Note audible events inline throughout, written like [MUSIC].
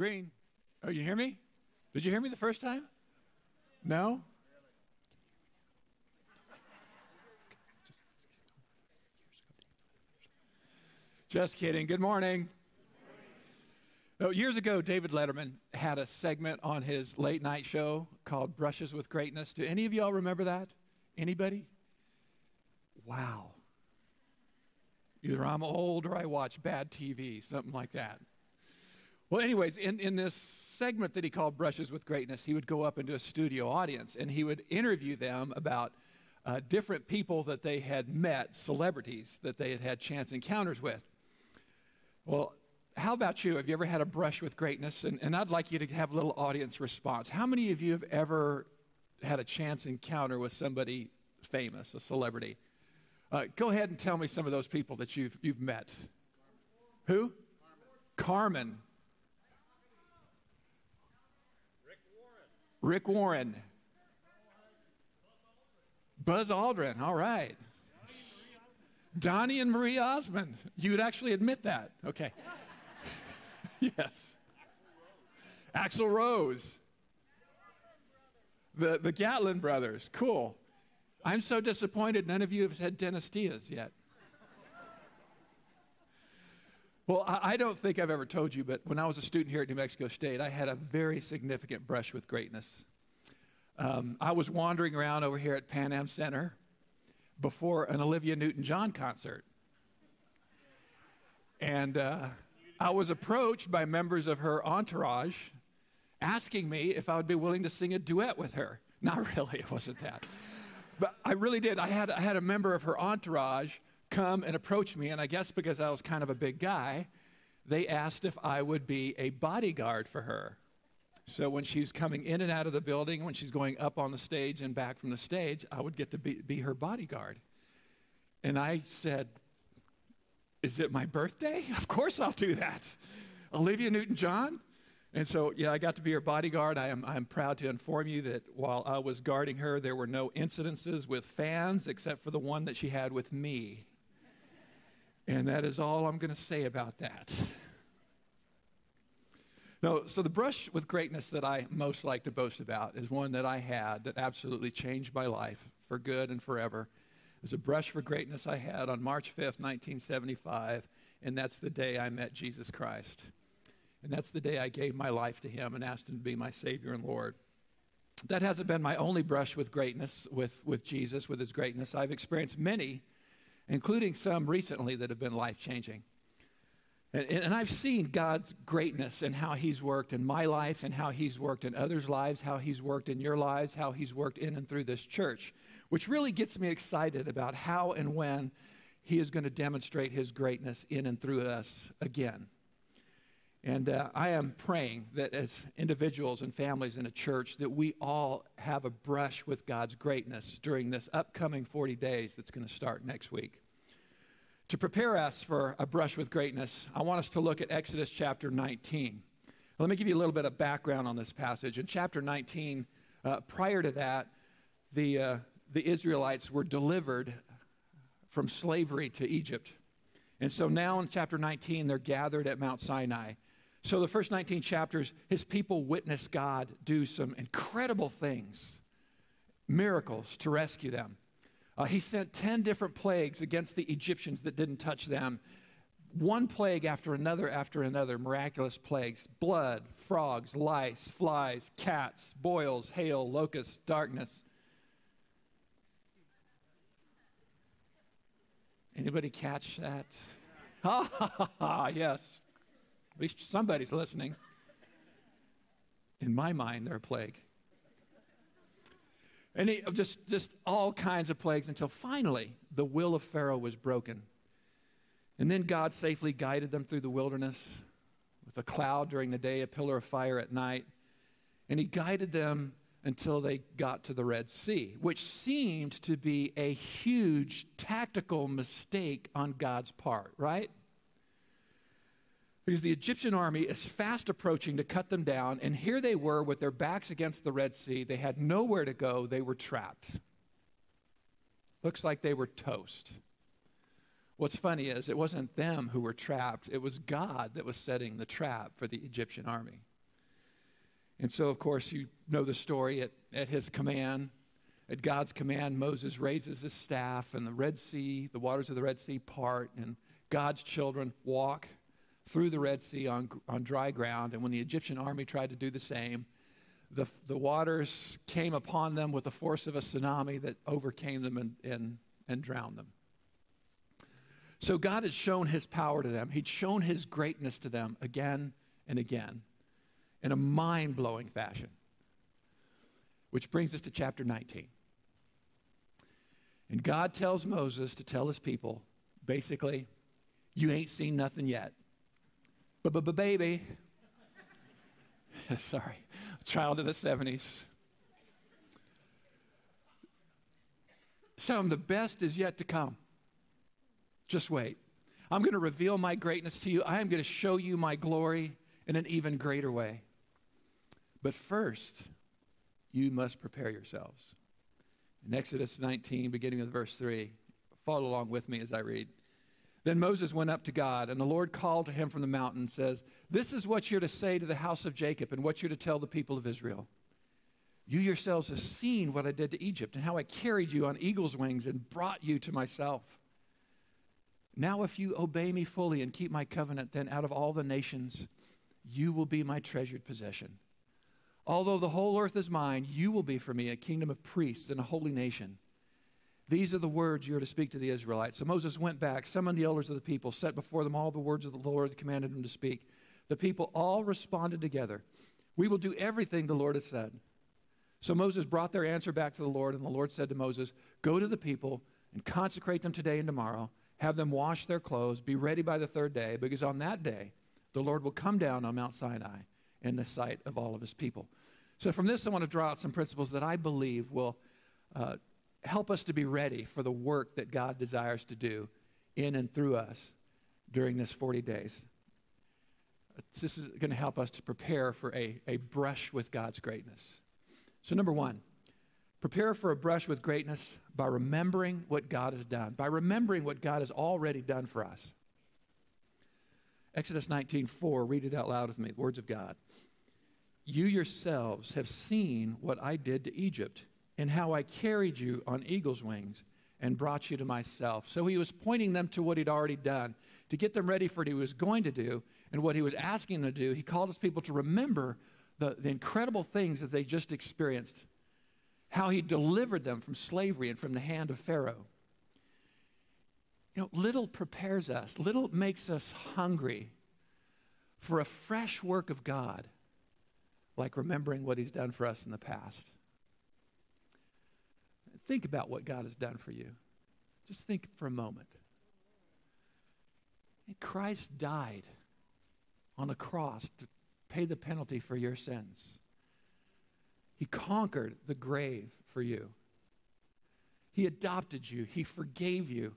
green. Oh, you hear me? Did you hear me the first time? No? Just kidding. Good morning. Oh, years ago, David Letterman had a segment on his late night show called Brushes with Greatness. Do any of y'all remember that? Anybody? Wow. Either I'm old or I watch bad TV, something like that. Well, anyways, in, in this segment that he called Brushes with Greatness, he would go up into a studio audience and he would interview them about uh, different people that they had met, celebrities that they had had chance encounters with. Well, how about you? Have you ever had a brush with greatness? And, and I'd like you to have a little audience response. How many of you have ever had a chance encounter with somebody famous, a celebrity? Uh, go ahead and tell me some of those people that you've, you've met. Who? Carmen. Rick Warren. Buzz Aldrin. All right. Donnie and Marie Osmond. You would actually admit that. Okay. [LAUGHS] yes. Axl Rose. The, the Gatlin brothers. Cool. I'm so disappointed none of you have had Dennis Diaz yet. Well, I, don't think I've ever told you, but when I was a student here at New Mexico State, I had a very significant brush with greatness. Um, I was wandering around over here at Pan Am Center before an Olivia Newton John concert. And uh, I was approached by members of her entourage asking me if I would be willing to sing a duet with her. Not [LAUGHS] really, it wasn't that. But I really did. I had, I had a member of her entourage come and approach me, and I guess because I was kind of a big guy, they asked if I would be a bodyguard for her. So when she's coming in and out of the building, when she's going up on the stage and back from the stage, I would get to be, be her bodyguard. And I said, Is it my birthday? [LAUGHS] Of course I'll do that. Olivia Newton John? And so, yeah, I got to be her bodyguard. I am I'm proud to inform you that while I was guarding her, there were no incidences with fans except for the one that she had with me. And that is all I'm going to say about that. No, so the brush with greatness that I most like to boast about is one that I had that absolutely changed my life for good and forever. It was a brush for greatness I had on March 5th, 1975, and that's the day I met Jesus Christ. And that's the day I gave my life to him and asked him to be my Savior and Lord. That hasn't been my only brush with greatness, with, with Jesus, with his greatness. I've experienced many, including some recently, that have been life changing. And, and, I've seen God's greatness and how He's worked in my life and how He's worked in others' lives, how He's worked in your lives, how He's worked in and through this church, which really gets me excited about how and when He is going to demonstrate His greatness in and through us again. And uh, I am praying that as individuals and families in a church, that we all have a brush with God's greatness during this upcoming 40 days that's going to start next week. To prepare us for a brush with greatness, I want us to look at Exodus chapter 19. Let me give you a little bit of background on this passage. In chapter 19, uh, prior to that, the, uh, the Israelites were delivered from slavery to Egypt. And so now in chapter 19, they're gathered at Mount Sinai. So the first 19 chapters, his people witness God do some incredible things, miracles to rescue them. Uh, he sent 10 different plagues against the Egyptians that didn't touch them. One plague after another after another, miraculous plagues blood, frogs, lice, flies, cats, boils, hail, locusts, darkness. Anybody catch that? [LAUGHS] Ha ha ha ha, yes. At least somebody's listening. In my mind, they're a plague. And he, just, just all kinds of plagues until finally the will of Pharaoh was broken. And then God safely guided them through the wilderness with a cloud during the day, a pillar of fire at night. And he guided them until they got to the Red Sea, which seemed to be a huge tactical mistake on God's part, right? Because the Egyptian army is fast approaching to cut them down, and here they were with their backs against the Red Sea. They had nowhere to go, they were trapped. Looks like they were toast. What's funny is it wasn't them who were trapped, it was God that was setting the trap for the Egyptian army. And so, of course, you know the story. At, at his command, at God's command, Moses raises his staff, and the Red Sea, the waters of the Red Sea part, and God's children walk through the Red Sea on, on dry ground. And when the Egyptian army tried to do the same, the, the waters came upon them with the force of a tsunami that overcame them and, and, and drowned them. So God had shown his power to them. He'd shown his greatness to them again and again in a mind blowing fashion. Which brings us to chapter 19. And God tells Moses to tell his people basically, you ain't seen nothing yet. Baby, [LAUGHS] sorry, child of the 70s. Tell him the best is yet to come. Just wait. I'm going to reveal my greatness to you. I am going to show you my glory in an even greater way. But first, you must prepare yourselves. In Exodus 19, beginning with verse 3, follow along with me as I read. Then Moses went up to God, and the Lord called to him from the mountain and says, This is what you're to say to the house of Jacob, and what you're to tell the people of Israel. You yourselves have seen what I did to Egypt, and how I carried you on eagle's wings and brought you to myself. Now, if you obey me fully and keep my covenant, then out of all the nations, you will be my treasured possession. Although the whole earth is mine, you will be for me a kingdom of priests and a holy nation. These are the words you are to speak to the Israelites. So Moses went back, summoned the elders of the people, set before them all the words of the Lord, commanded them to speak. The people all responded together. We will do everything the Lord has said. So Moses brought their answer back to the Lord, and the Lord said to Moses, Go to the people and consecrate them today and tomorrow. Have them wash their clothes. Be ready by the third day, because on that day the Lord will come down on Mount Sinai in the sight of all of his people. So, from this, I want to draw out some principles that I believe will uh, help us to be ready for the work that God desires to do in and through us during this 40 days. This is going to help us to prepare for a, a brush with God's greatness. So, number one, prepare for a brush with greatness by remembering what God has done, by remembering what God has already done for us. Exodus 19:4, read it out loud with me, words of God. You yourselves have seen what I did to Egypt and how I carried you on eagle's wings and brought you to myself. So he was pointing them to what he'd already done to get them ready for what he was going to do and what he was asking them to do. He called his people to remember the, the incredible things that they just experienced, how he delivered them from slavery and from the hand of Pharaoh. You know, little prepares us, little makes us hungry for a fresh work of God, like remembering what he's done for us in the past. Think about what God has done for you. Just think for a moment. Christ died on a cross to pay the penalty for your sins. He conquered the grave for you. He adopted you. He forgave you.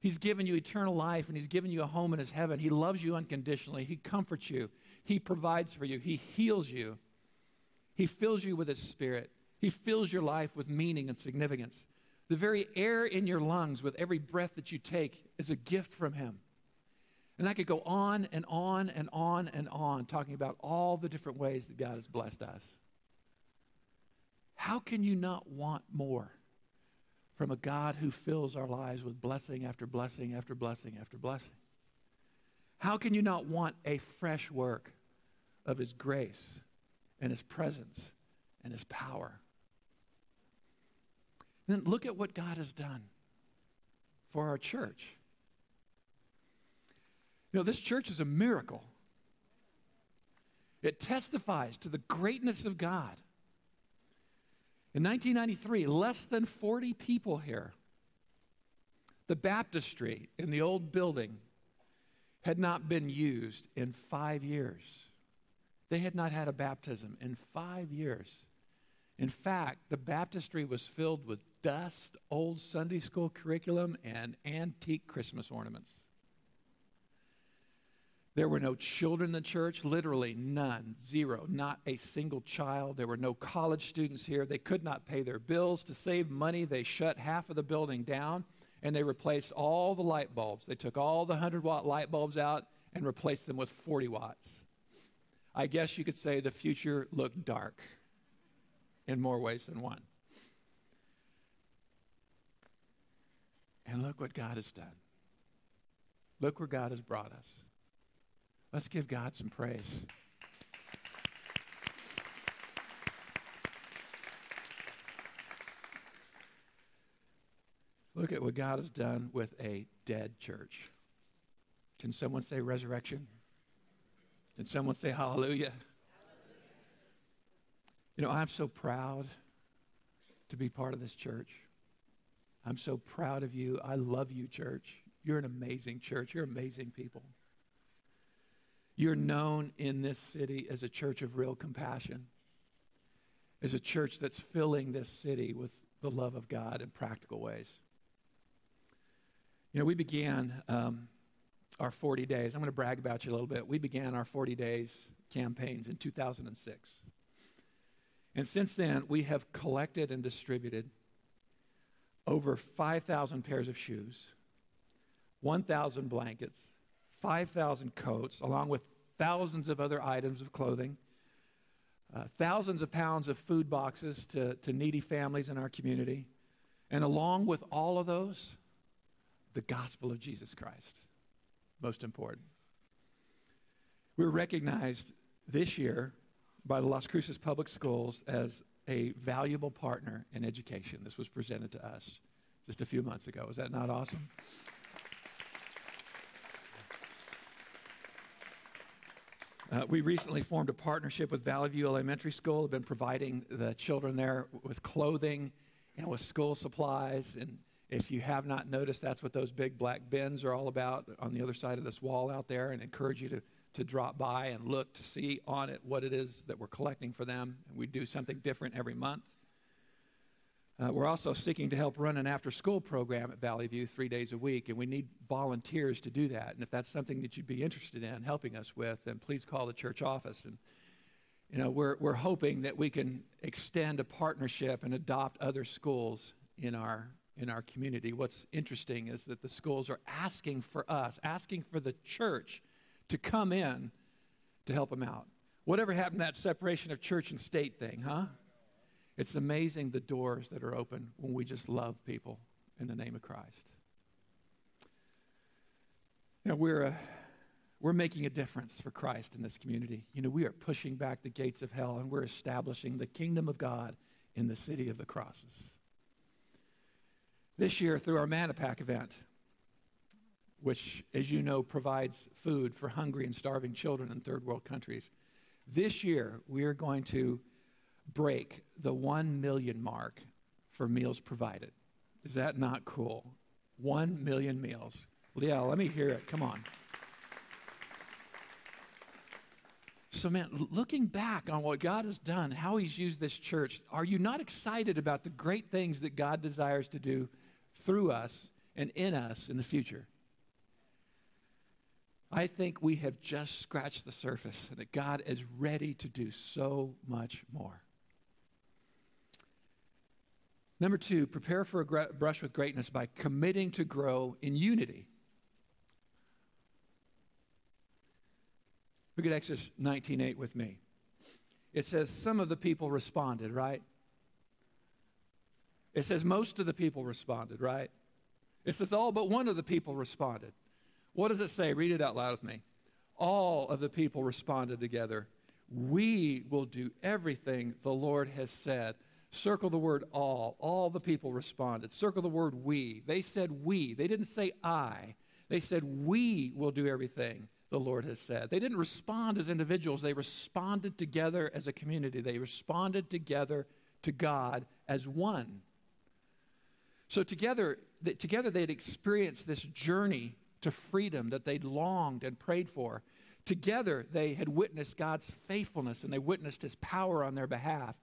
He's given you eternal life and He's given you a home in His heaven. He loves you unconditionally. He comforts you. He provides for you. He heals you. He fills you with His Spirit. He fills your life with meaning and significance. The very air in your lungs with every breath that you take is a gift from Him. And I could go on and on and on and on talking about all the different ways that God has blessed us. How can you not want more from a God who fills our lives with blessing after blessing after blessing after blessing? How can you not want a fresh work of His grace and His presence and His power? Then look at what God has done for our church. You know, this church is a miracle. It testifies to the greatness of God. In 1993, less than 40 people here. The baptistry in the old building had not been used in five years. They had not had a baptism in five years. In fact, the baptistry was filled with dust, old Sunday school curriculum, and antique Christmas ornaments. There were no children in the church, literally none, zero, not a single child. There were no college students here. They could not pay their bills. To save money, they shut half of the building down and they replaced all the light bulbs. They took all the 100 watt light bulbs out and replaced them with 40 watts. I guess you could say the future looked dark in more ways than one. And look what God has done. Look where God has brought us. Let's give God some praise. Look at what God has done with a dead church. Can someone say resurrection? Can someone say hallelujah? You know, I'm so proud to be part of this church. I'm so proud of you. I love you, church. You're an amazing church. You're amazing people. You're known in this city as a church of real compassion, as a church that's filling this city with the love of God in practical ways. You know, we began um, our 40 days. I'm going to brag about you a little bit. We began our 40 days campaigns in 2006. And since then, we have collected and distributed over 5,000 pairs of shoes, 1,000 blankets, 5,000 coats, along with thousands of other items of clothing, uh, thousands of pounds of food boxes to, to needy families in our community. And along with all of those, the gospel of Jesus Christ. Most important. We were recognized this year by the Las Cruces Public Schools as a valuable partner in education. This was presented to us just a few months ago. Is that not awesome? Uh, we recently formed a partnership with Valley View Elementary School. Have been providing the children there with clothing and with school supplies and if you have not noticed, that's what those big black bins are all about on the other side of this wall out there, and encourage you to, to drop by and look to see on it what it is that we're collecting for them. We do something different every month. Uh, we're also seeking to help run an after school program at Valley View three days a week, and we need volunteers to do that. And if that's something that you'd be interested in helping us with, then please call the church office. And, you know, we're, we're hoping that we can extend a partnership and adopt other schools in our in our community. What's interesting is that the schools are asking for us, asking for the church to come in to help them out. Whatever happened to that separation of church and state thing, huh? It's amazing the doors that are open when we just love people in the name of Christ. You know, we're, uh, we're making a difference for Christ in this community. You know, we are pushing back the gates of hell and we're establishing the kingdom of God in the city of the crosses this year through our MannaPack event, which, as you know, provides food for hungry and starving children in third world countries. This year, we are going to break the 1 million mark for meals provided. Is that not cool? 1 million meals. Leah, let me hear it. Come on. So, man, looking back on what God has done, how He's used this church, are you not excited about the great things that God desires to do through us and in us in the future. I think we have just scratched the surface and that God is ready to do so much more. Number two, prepare for a brush with greatness by committing to grow in unity. Look at Exodus 19:8 with me. It says some of the people responded, right? It says most of the people responded, right? It says all but one of the people responded. What does it say? Read it out loud with me. All of the people responded together. We will do everything the Lord has said. Circle the word all. All the people responded. Circle the word we. They said we. They didn't say I. They said we will do everything the Lord has said. They didn't respond as individuals, they responded together as a community. They responded together to God as one. So together, together they'd experienced this journey to freedom that they'd longed and prayed for. Together they had witnessed God's faithfulness and they witnessed his power on their behalf.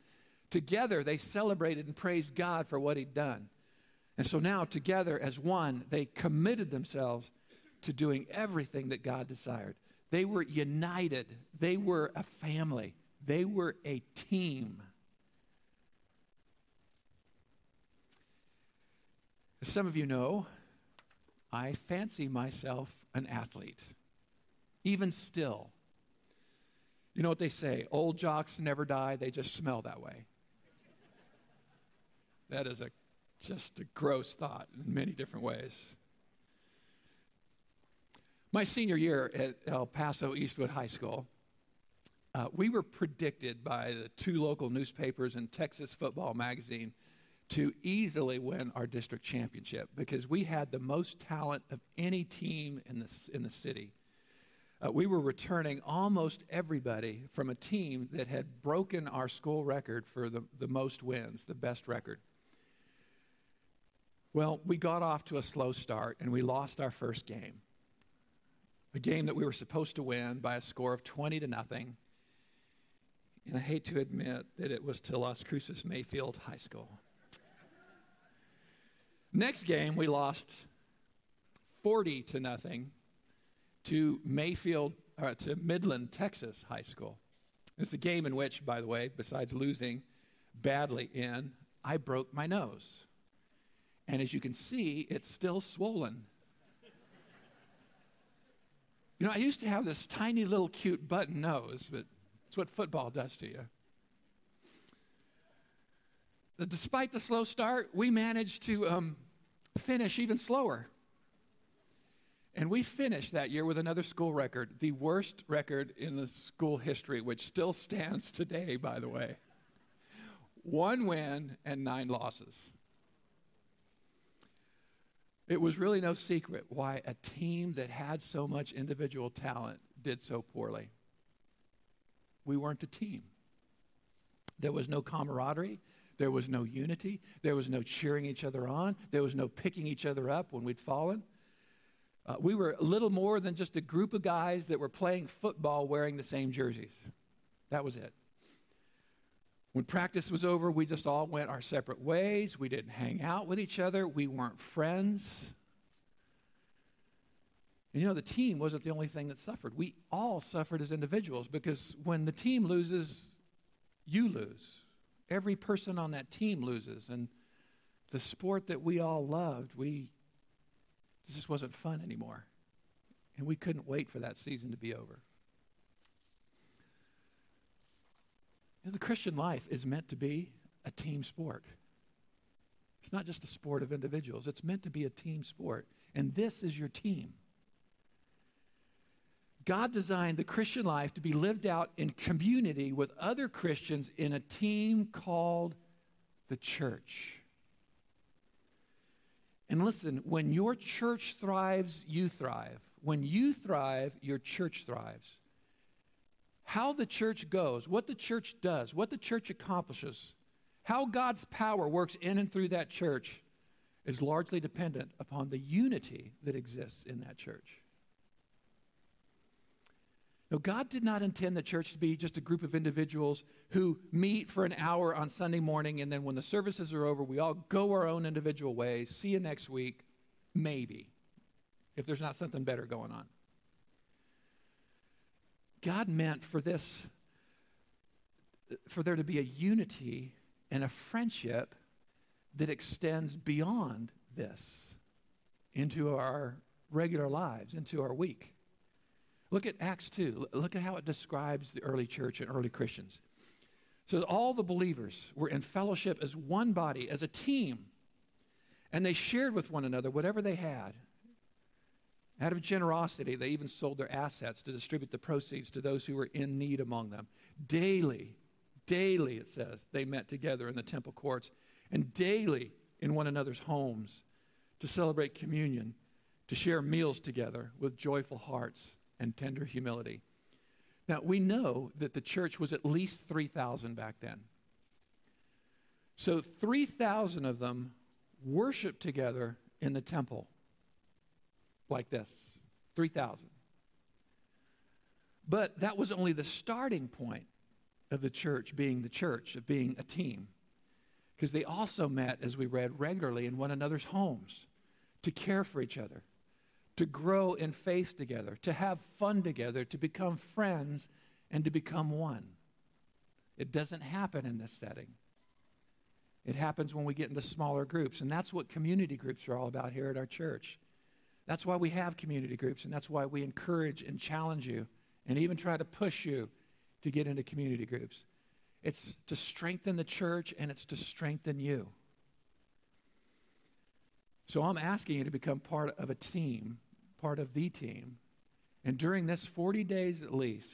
Together they celebrated and praised God for what he'd done. And so now, together as one, they committed themselves to doing everything that God desired. They were united, they were a family, they were a team. As some of you know, I fancy myself an athlete, even still. You know what they say? Old jocks never die, they just smell that way. That is a, just a gross thought in many different ways. My senior year at El Paso Eastwood High School, uh, we were predicted by the two local newspapers and Texas Football Magazine to easily win our district championship because we had the most talent of any team in the, in the city. Uh, we were returning almost everybody from a team that had broken our school record for the, the most wins, the best record. Well, we got off to a slow start and we lost our first game. A game that we were supposed to win by a score of 20 to nothing. And I hate to admit that it was to Las Cruces Mayfield High School. Next game, we lost 40 to nothing to Mayfield, uh, to Midland, Texas High School. It's a game in which, by the way, besides losing badly in, I broke my nose. And as you can see, it's still swollen. You know, I used to have this tiny little cute button nose, but it's what football does to you. Despite the slow start, we managed to um, finish even slower. And we finished that year with another school record, the worst record in the school history, which still stands today, by the way. One win and nine losses. It was really no secret why a team that had so much individual talent did so poorly. We weren't a team. There was no camaraderie. There was no unity. There was no cheering each other on. There was no picking each other up when we'd fallen. Uh, we were little more than just a group of guys that were playing football wearing the same jerseys. That was it. When practice was over, we just all went our separate ways. We didn't hang out with each other. We weren't friends. And you know, the team wasn't the only thing that suffered. We all suffered as individuals because when the team loses, you lose every person on that team loses. And the sport that we all loved, we just wasn't fun anymore. And we couldn't wait for that season to be over. the Christian life is meant to be a team sport. It's not just a sport of individuals, it's meant to be a team sport. And this is your team. God designed the Christian life to be lived out in community with other Christians in a team called the church. And listen, when your church thrives, you thrive. When you thrive, your church thrives. How the church goes, what the church does, what the church accomplishes, how God's power works in and through that church is largely dependent upon the unity that exists in that church. No, God did not intend the church to be just a group of individuals who meet for an hour on Sunday morning, and then when the services are over, we all go our own individual ways. See you next week, maybe, if there's not something better going on. God meant for this, for there to be a unity and a friendship that extends beyond this into our regular lives, into our week. Look at Acts 2. Look at how it describes the early church and early Christians. So all the believers were in fellowship as one body, as a team, and they shared with one another whatever they had. Out of generosity, they even sold their assets to distribute the proceeds to those who were in need among them. Daily, daily, it says, they met together in the temple courts, and daily in one another's homes to celebrate communion, to share meals together with joyful hearts and tender humility. Now, we know that the church was at least 3,000 back then. So 3,000 of them worshiped together in the temple like this 3,000. But that was only the starting point of the church being the church, of being a team. Because they also met, as we read, regularly in one another's homes to care for each other, to grow in faith together, to have fun together, to become friends, and to become one. It doesn't happen in this setting. It happens when we get into smaller groups, and that's what community groups are all about here at our church. That's why we have community groups, and that's why we encourage and challenge you and even try to push you to get into community groups. It's to strengthen the church and it's to strengthen you. So I'm asking you to become part of a team, part of the team, and during this 40 days at least,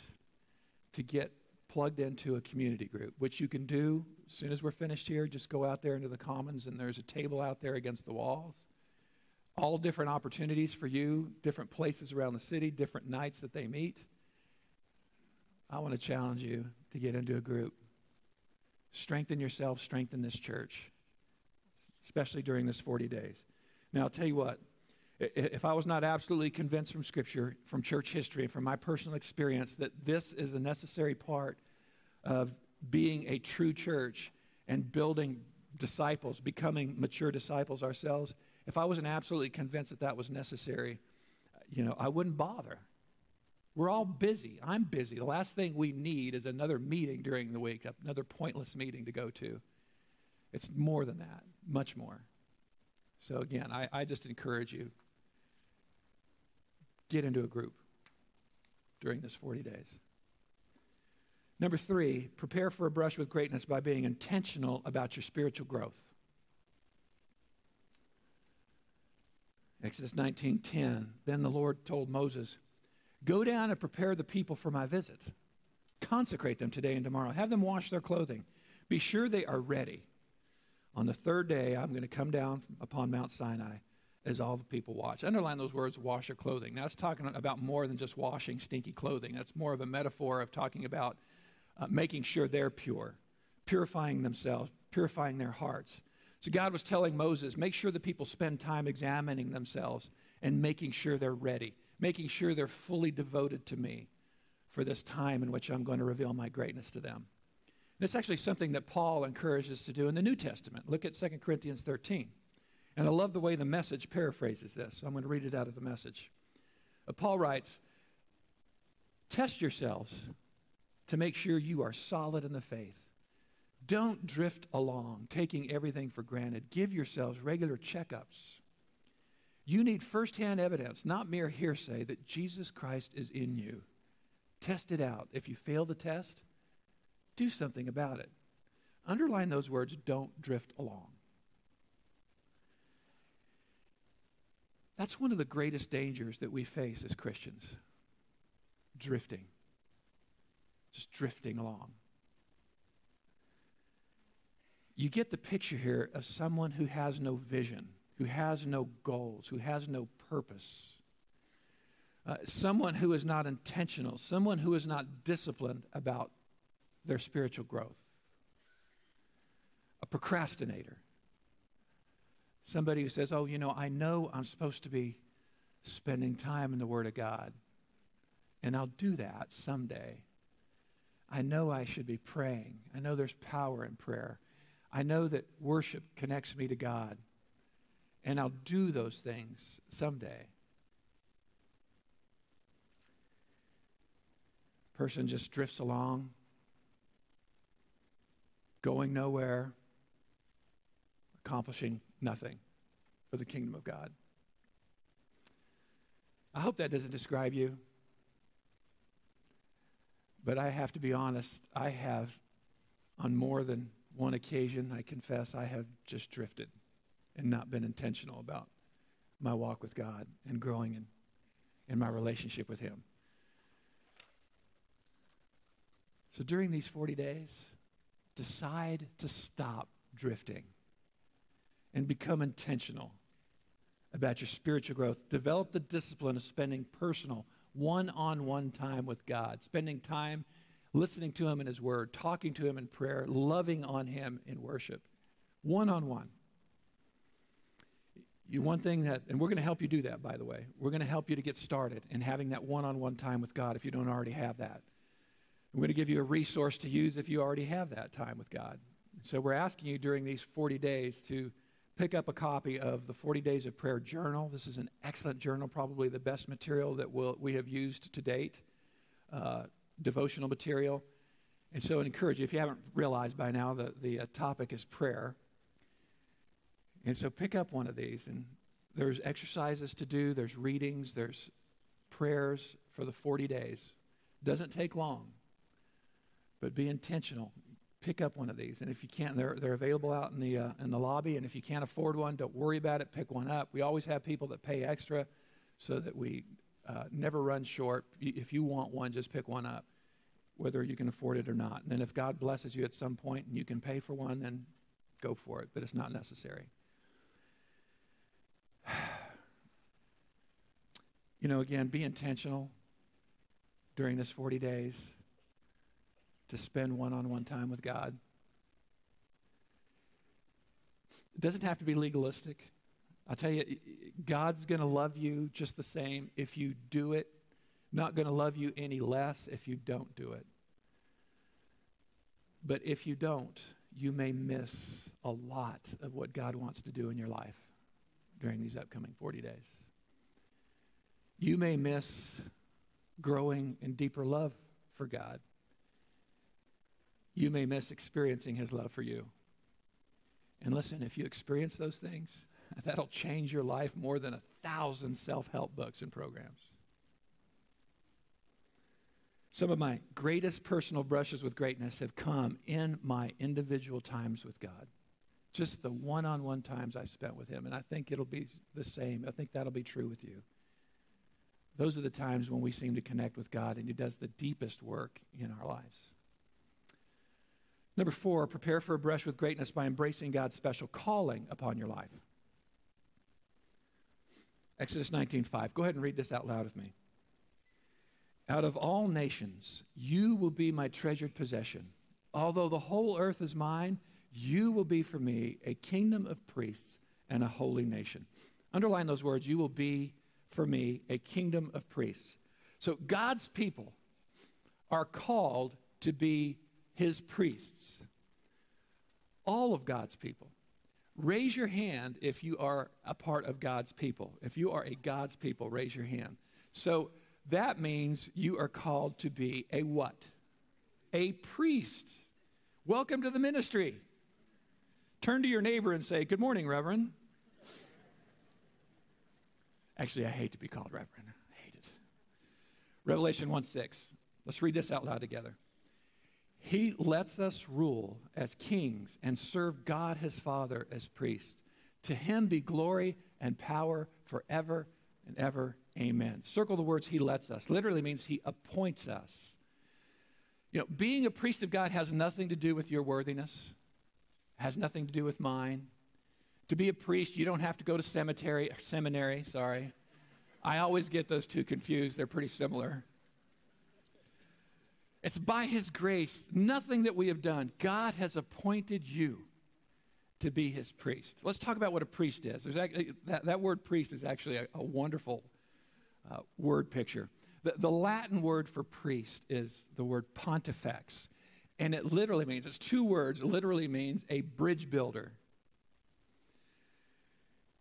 to get plugged into a community group, which you can do as soon as we're finished here. Just go out there into the commons, and there's a table out there against the walls. All different opportunities for you, different places around the city, different nights that they meet. I want to challenge you to get into a group. Strengthen yourself, strengthen this church, especially during this 40 days. Now, I'll tell you what, if I was not absolutely convinced from Scripture, from church history, and from my personal experience, that this is a necessary part of being a true church and building disciples, becoming mature disciples ourselves, if I wasn't absolutely convinced that that was necessary, you know, I wouldn't bother. We're all busy. I'm busy. The last thing we need is another meeting during the week, another pointless meeting to go to. It's more than that, much more. So, again, I, I just encourage you get into a group during this 40 days. Number three, prepare for a brush with greatness by being intentional about your spiritual growth. Exodus 19:10. Then the Lord told Moses, "Go down and prepare the people for my visit. Consecrate them today and tomorrow. Have them wash their clothing. Be sure they are ready. On the third day, I'm going to come down upon Mount Sinai as all the people watch. Underline those words, wash your clothing. Now, that's talking about more than just washing stinky clothing. That's more of a metaphor of talking about uh, making sure they're pure, purifying themselves, purifying their hearts. So, God was telling Moses, make sure the people spend time examining themselves and making sure they're ready, making sure they're fully devoted to me for this time in which I'm going to reveal my greatness to them. It's actually something that Paul encourages to do in the New Testament. Look at 2 Corinthians 13. And I love the way the message paraphrases this. I'm going to read it out of the message. Uh, Paul writes Test yourselves to make sure you are solid in the faith. Don't drift along, taking everything for granted. Give yourselves regular checkups. You need firsthand evidence, not mere hearsay, that Jesus Christ is in you. Test it out. If you fail the test, do something about it. Underline those words don't drift along. That's one of the greatest dangers that we face as Christians drifting, just drifting along. You get the picture here of someone who has no vision, who has no goals, who has no purpose. Uh, someone who is not intentional, someone who is not disciplined about their spiritual growth. A procrastinator. Somebody who says, Oh, you know, I know I'm supposed to be spending time in the Word of God, and I'll do that someday. I know I should be praying. I know there's power in prayer. I know that worship connects me to God, and I'll do those things someday. Person just drifts along, going nowhere, accomplishing nothing for the kingdom of God. I hope that doesn't describe you. But I have to be honest, I have, on more than one occasion, I confess, I have just drifted and not been intentional about my walk with God and growing in, in my relationship with Him. So during these 40 days, decide to stop drifting and become intentional about your spiritual growth. Develop the discipline of spending personal, one on one time with God, spending time listening to Him in His Word, talking to Him in prayer, loving on Him in worship. One on one. You one thing that, and we're going to help you do that, by the way. We're going to help you to get started in having that one on one time with God if you don't already have that. We're going to give you a resource to use if you already have that time with God. So we're asking you during these 40 days to pick up a copy of the 40 Days of Prayer Journal. This is an excellent journal, probably the best material that we'll, we have used to date, uh, devotional material. And so I encourage you, if you haven't realized by now, the, the uh, topic is prayer. And so pick up one of these. And there's exercises to do, there's readings, there's prayers for the 40 days. Doesn't take long. But be intentional. Pick up one of these. And if you can't, they're, they're available out in the, uh, in the lobby. And if you can't afford one, don't worry about it. Pick one up. We always have people that pay extra so that we uh, never run short. If you want one, just pick one up, whether you can afford it or not. And then if God blesses you at some point and you can pay for one, then go for it. But it's not necessary. [SIGHS] You know, again, be intentional during this 40 days to spend one on one time with God. It doesn't have to be legalistic. I'll tell you, God's going to love you just the same if you do it, not going to love you any less if you don't do it. But if you don't, you may miss a lot of what God wants to do in your life during these upcoming 40 days. You may miss growing in deeper love for God. You may miss experiencing His love for you. And listen, if you experience those things, [LAUGHS] that'll change your life more than a thousand self help books and programs. Some of my greatest personal brushes with greatness have come in my individual times with God. Just the one on one times I've spent with Him. And I think it'll be the same. I think that'll be true with you. Those are the times when we seem to connect with God and He does the deepest work in our lives. Number four, prepare for a brush with greatness by embracing God's special calling upon your life. Exodus 19:5. Go ahead and read this out loud with me. Out of all nations, you will be my treasured possession. Although the whole earth is mine, you will be for me a kingdom of priests and a holy nation. Underline those words. You will be for me a kingdom of priests. So God's people are called to be his priests. All of God's people. Raise your hand if you are a part of God's people. If you are a God's people, raise your hand. So that means you are called to be a what? A priest. Welcome to the ministry. Turn to your neighbor and say, Good morning, Reverend. Actually, I hate to be called Reverend. I hate it. Revelation 1 6. Let's read this out loud together. He lets us rule as kings and serve God his Father as priests. To him be glory and power forever and ever. Amen. Circle the words he lets us. Literally means he appoints us. You know, being a priest of God has nothing to do with your worthiness, has nothing to do with mine. To be a priest, you don't have to go to cemetery, seminary, sorry. I always get those two confused. They're pretty similar. It's by His grace, nothing that we have done. God has appointed you to be His priest. Let's talk about what a priest is. Actually, that, that word priest is actually a, a wonderful uh, word picture. The, the Latin word for priest is the word pontifex. And it literally means, it's two words, literally means a bridge builder.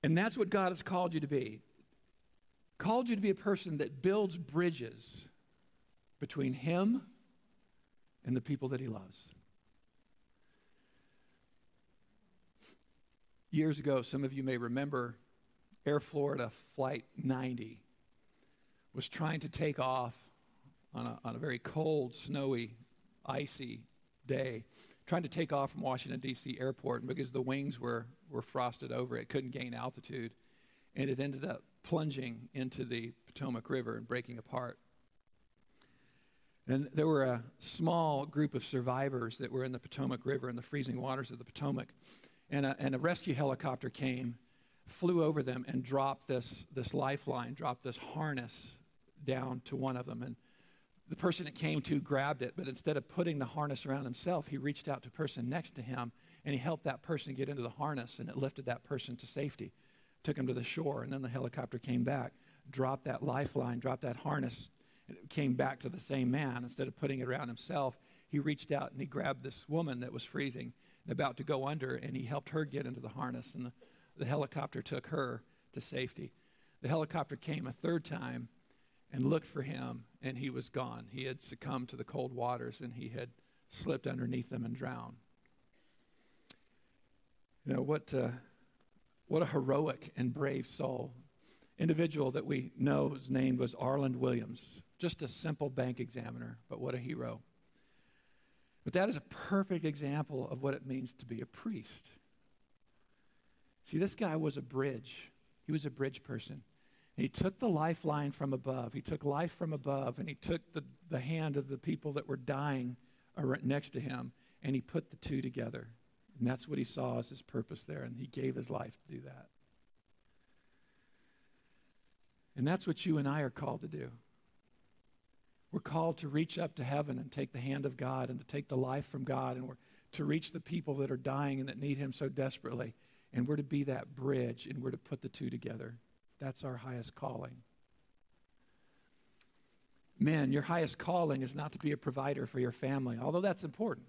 And that's what God has called you to be. Called you to be a person that builds bridges between Him and the people that He loves. Years ago, some of you may remember Air Florida Flight 90 was trying to take off on a, on a very cold, snowy, icy day trying to take off from Washington, D.C. airport, and because the wings were, were frosted over, it couldn't gain altitude. And it ended up plunging into the Potomac River and breaking apart. And there were a small group of survivors that were in the Potomac River in the freezing waters of the Potomac. And a, and a rescue helicopter came, flew over them, and dropped this, this lifeline, dropped this harness down to one of them. And the person it came to grabbed it, but instead of putting the harness around himself, he reached out to the person next to him and he helped that person get into the harness and it lifted that person to safety, took him to the shore, and then the helicopter came back, dropped that lifeline, dropped that harness, and it came back to the same man. Instead of putting it around himself, he reached out and he grabbed this woman that was freezing and about to go under and he helped her get into the harness and the, the helicopter took her to safety. The helicopter came a third time and looked for him, and he was gone. He had succumbed to the cold waters and he had slipped underneath them and drowned. You know, what, uh, what a heroic and brave soul. Individual that we know his name was Arland Williams, just a simple bank examiner, but what a hero. But that is a perfect example of what it means to be a priest. See, this guy was a bridge. He was a bridge person. He took the lifeline from above. He took life from above, and he took the, the hand of the people that were dying next to him, and he put the two together. And that's what he saw as his purpose there, and he gave his life to do that. And that's what you and I are called to do. We're called to reach up to heaven and take the hand of God and to take the life from God, and we're to reach the people that are dying and that need Him so desperately. And we're to be that bridge, and we're to put the two together. That's our highest calling. Men, your highest calling is not to be a provider for your family, although that's important.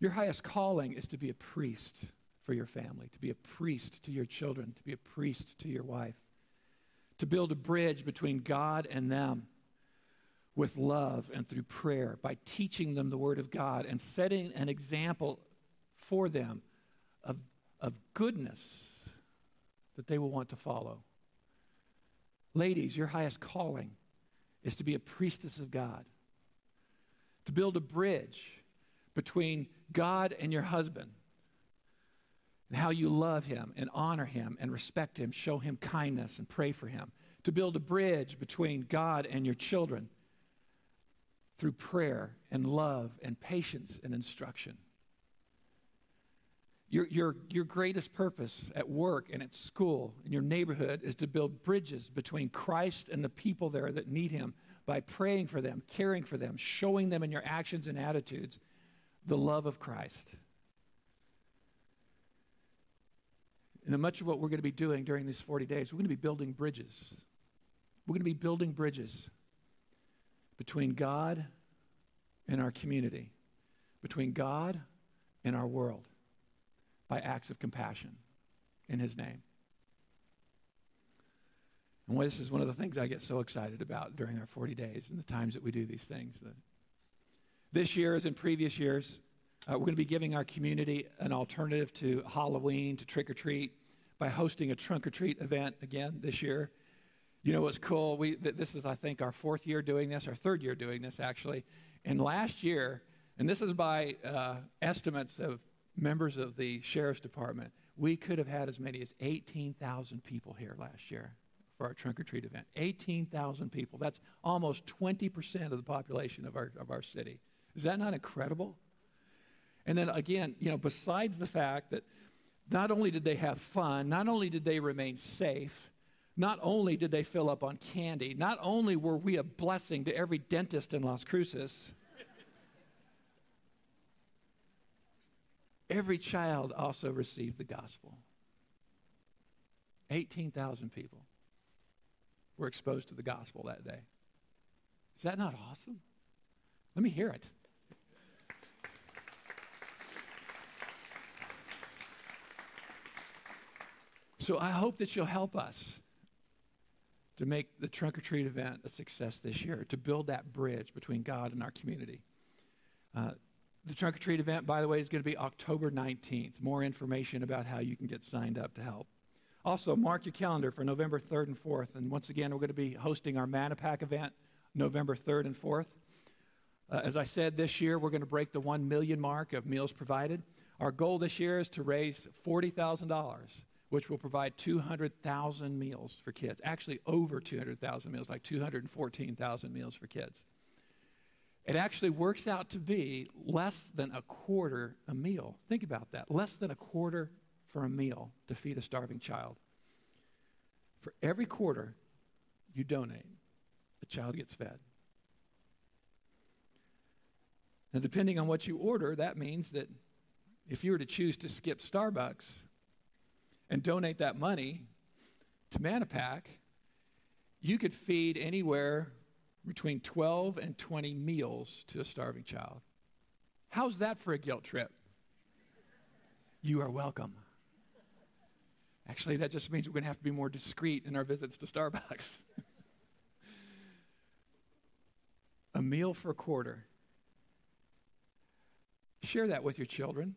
Your highest calling is to be a priest for your family, to be a priest to your children, to be a priest to your wife, to build a bridge between God and them with love and through prayer by teaching them the Word of God and setting an example for them of, of goodness that they will want to follow. Ladies, your highest calling is to be a priestess of God, to build a bridge between God and your husband, and how you love him and honor him and respect him, show him kindness and pray for him, to build a bridge between God and your children through prayer and love and patience and instruction. Your, your, your greatest purpose at work and at school, in your neighborhood, is to build bridges between Christ and the people there that need Him by praying for them, caring for them, showing them in your actions and attitudes the love of Christ. And much of what we're going to be doing during these 40 days, we're going to be building bridges. We're going to be building bridges between God and our community, between God and our world by acts of compassion in His name. And this is one of the things I get so excited about during our 40 days and the times that we do these things. This year, as in previous years, uh, we're going to be giving our community an alternative to Halloween, to trick or treat, by hosting a trunk or treat event again this year. You know what's cool? We, th- this is, I think, our fourth year doing this, our third year doing this, actually. And last year, and this is by uh, estimates of members of the sheriff's department, we could have had as many as 18,000 people here last year for our trunk or treat event. 18,000 people. That's almost 20% of the population of our, of our city. Is that not incredible? And then again, you know, besides the fact that not only did they have fun, not only did they remain safe, not only did they fill up on candy, not only were we a blessing to every dentist in Las Cruces, every child also received the gospel. 18,000 people were exposed to the gospel that day. Is that not awesome? Let me hear it. So I hope that you'll help us to make the trunk or treat event a success this year, to build that bridge between God and our community. Uh, the trunk or treat event, by the way, is going to be October 19th. More information about how you can get signed up to help. Also, mark your calendar for November 3rd and 4th. And once again, we're going to be hosting our MannaPack event November 3rd and 4th. Uh, as I said, this year we're going to break the 1 million mark of meals provided. Our goal this year is to raise $40,000 which will provide 200,000 meals for kids. Actually, over 200,000 meals, like 214,000 meals for kids. It actually works out to be less than a quarter a meal. Think about that. Less than a quarter for a meal to feed a starving child. For every quarter you donate, the child gets fed. Now, depending on what you order, that means that if you were to choose to skip Starbucks, and donate that money to MannaPack, you could feed anywhere between 12 and 20 meals to a starving child. How's that for a guilt trip? You are welcome. Actually, that just means we're going to have to be more discreet in our visits to Starbucks. [LAUGHS] a meal for a quarter. Share that with your children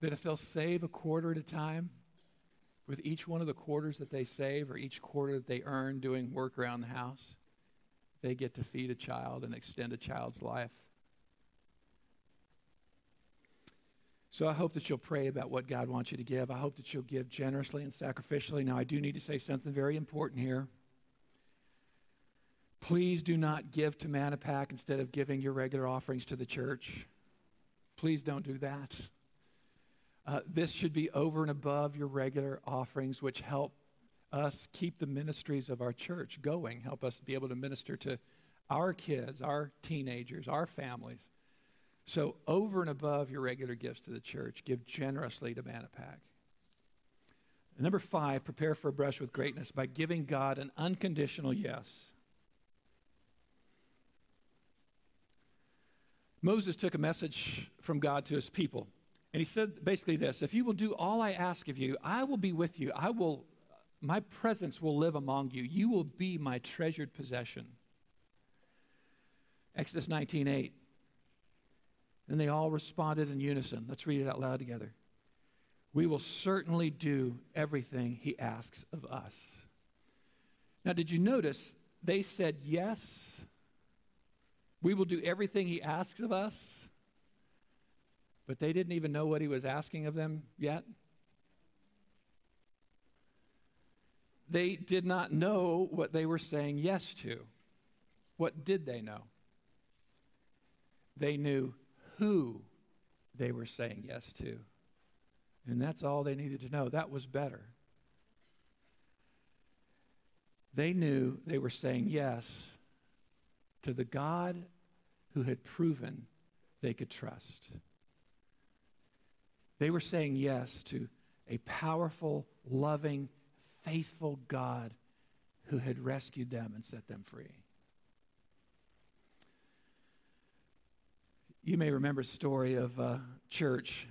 that if they'll save a quarter at a time, with each one of the quarters that they save or each quarter that they earn doing work around the house, they get to feed a child and extend a child's life. So I hope that you'll pray about what God wants you to give. I hope that you'll give generously and sacrificially. Now, I do need to say something very important here. Please do not give to MannaPack instead of giving your regular offerings to the church. Please don't do that. Uh, this should be over and above your regular offerings, which help us keep the ministries of our church going, help us be able to minister to our kids, our teenagers, our families. So, over and above your regular gifts to the church, give generously to MannaPack. Number five, prepare for a brush with greatness by giving God an unconditional yes. Moses took a message from God to his people. And he said basically this If you will do all I ask of you, I will be with you. I will, my presence will live among you. You will be my treasured possession. Exodus 19 8. And they all responded in unison. Let's read it out loud together. We will certainly do everything he asks of us. Now, did you notice they said yes? We will do everything he asks of us. But they didn't even know what he was asking of them yet. They did not know what they were saying yes to. What did they know? They knew who they were saying yes to. And that's all they needed to know. That was better. They knew they were saying yes to the God who had proven they could trust. They were saying yes to a powerful, loving, faithful God who had rescued them and set them free. You may remember a story of a church.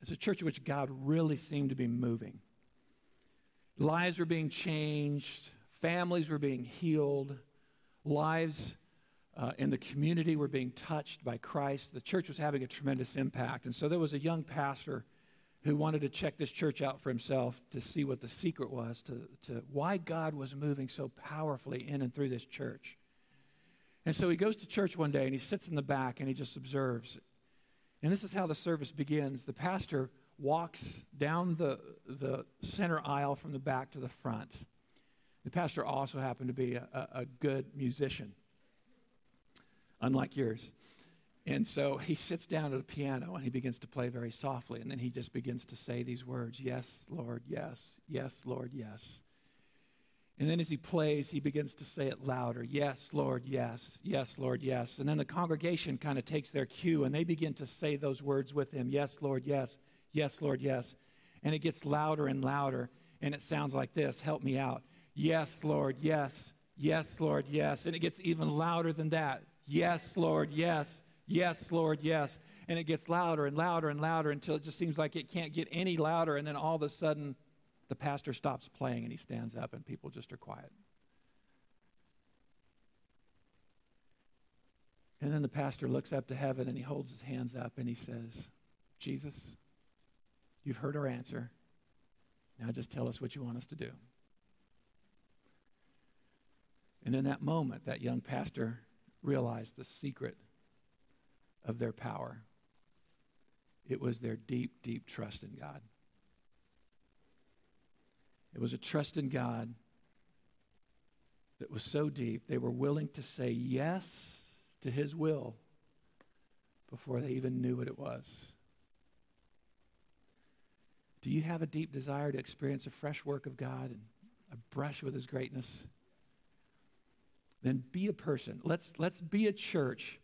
It's a church in which God really seemed to be moving. Lives were being changed, families were being healed, lives uh, in the community were being touched by Christ. The church was having a tremendous impact. And so there was a young pastor who wanted to check this church out for himself to see what the secret was to, to why God was moving so powerfully in and through this church. And so he goes to church one day and he sits in the back and he just observes. And this is how the service begins. The pastor walks down the, the center aisle from the back to the front. The pastor also happened to be a, a, a good musician, unlike yours. And so he sits down at a piano and he begins to play very softly. And then he just begins to say these words Yes, Lord, yes. Yes, Lord, yes. And then as he plays, he begins to say it louder Yes, Lord, yes. Yes, Lord, yes. And then the congregation kind of takes their cue and they begin to say those words with him Yes, Lord, yes. Yes, Lord, yes. And it gets louder and louder. And it sounds like this Help me out. Yes, Lord, yes. Yes, Lord, yes. And it gets even louder than that. Yes, Lord, yes. Yes, Lord, yes. And it gets louder and louder and louder until it just seems like it can't get any louder. And then all of a sudden, the pastor stops playing and he stands up and people just are quiet. And then the pastor looks up to heaven and he holds his hands up and he says, Jesus, you've heard our answer. Now just tell us what you want us to do. And in that moment, that young pastor realized the secret of their power. It was their deep, deep trust in God. It was a trust in God that was so deep, they were willing to say yes to His will before they even knew what it was. Do you have a deep desire to experience a fresh work of God and a brush with His greatness? Then be a person. Let's, let's be a church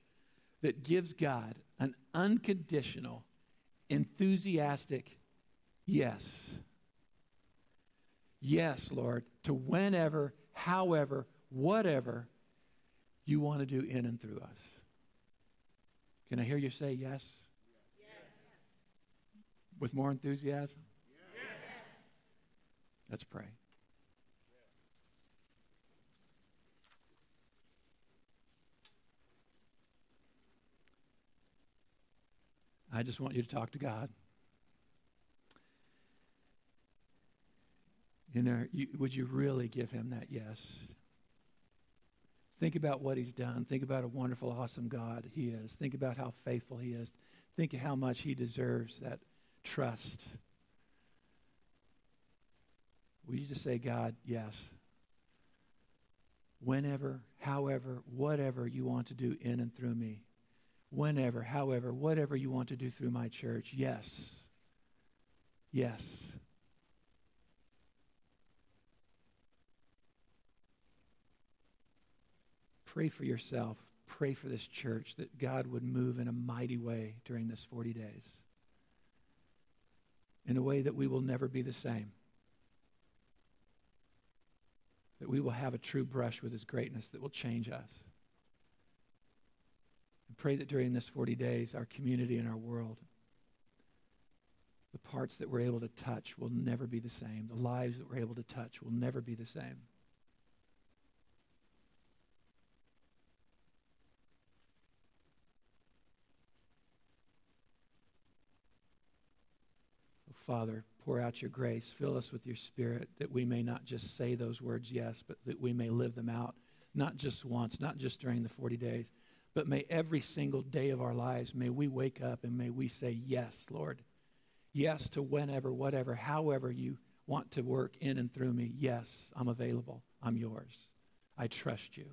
that gives God an unconditional, enthusiastic yes. Yes, Lord, to whenever, however, whatever you want to do in and through us. Can I hear you say yes? yes. With more enthusiasm? Yes. Let's pray. I just want you to talk to God. You know, you, would you really give him that yes? Think about what he's done. Think about a wonderful, awesome God he is. Think about how faithful he is. Think of how much he deserves that trust. Will you just say, God, yes? Whenever, however, whatever you want to do in and through me. Whenever, however, whatever you want to do through my church. Yes. Yes. Pray for yourself. Pray for this church that God would move in a mighty way during this 40 days. In a way that we will never be the same. That we will have a true brush with his greatness that will change us. Pray that during this 40 days, our community and our world, the parts that we're able to touch will never be the same. The lives that we're able to touch will never be the same. Oh, Father, pour out your grace. Fill us with your spirit that we may not just say those words, yes, but that we may live them out, not just once, not just during the 40 days, but may every single day of our lives, may we wake up and may we say, yes, Lord. Yes to whenever, whatever, however you want to work in and through me. Yes, I'm available. I'm yours. I trust you.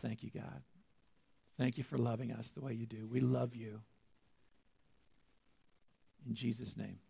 Thank you, God. Thank you for loving us the way you do. We love you. In Jesus' name.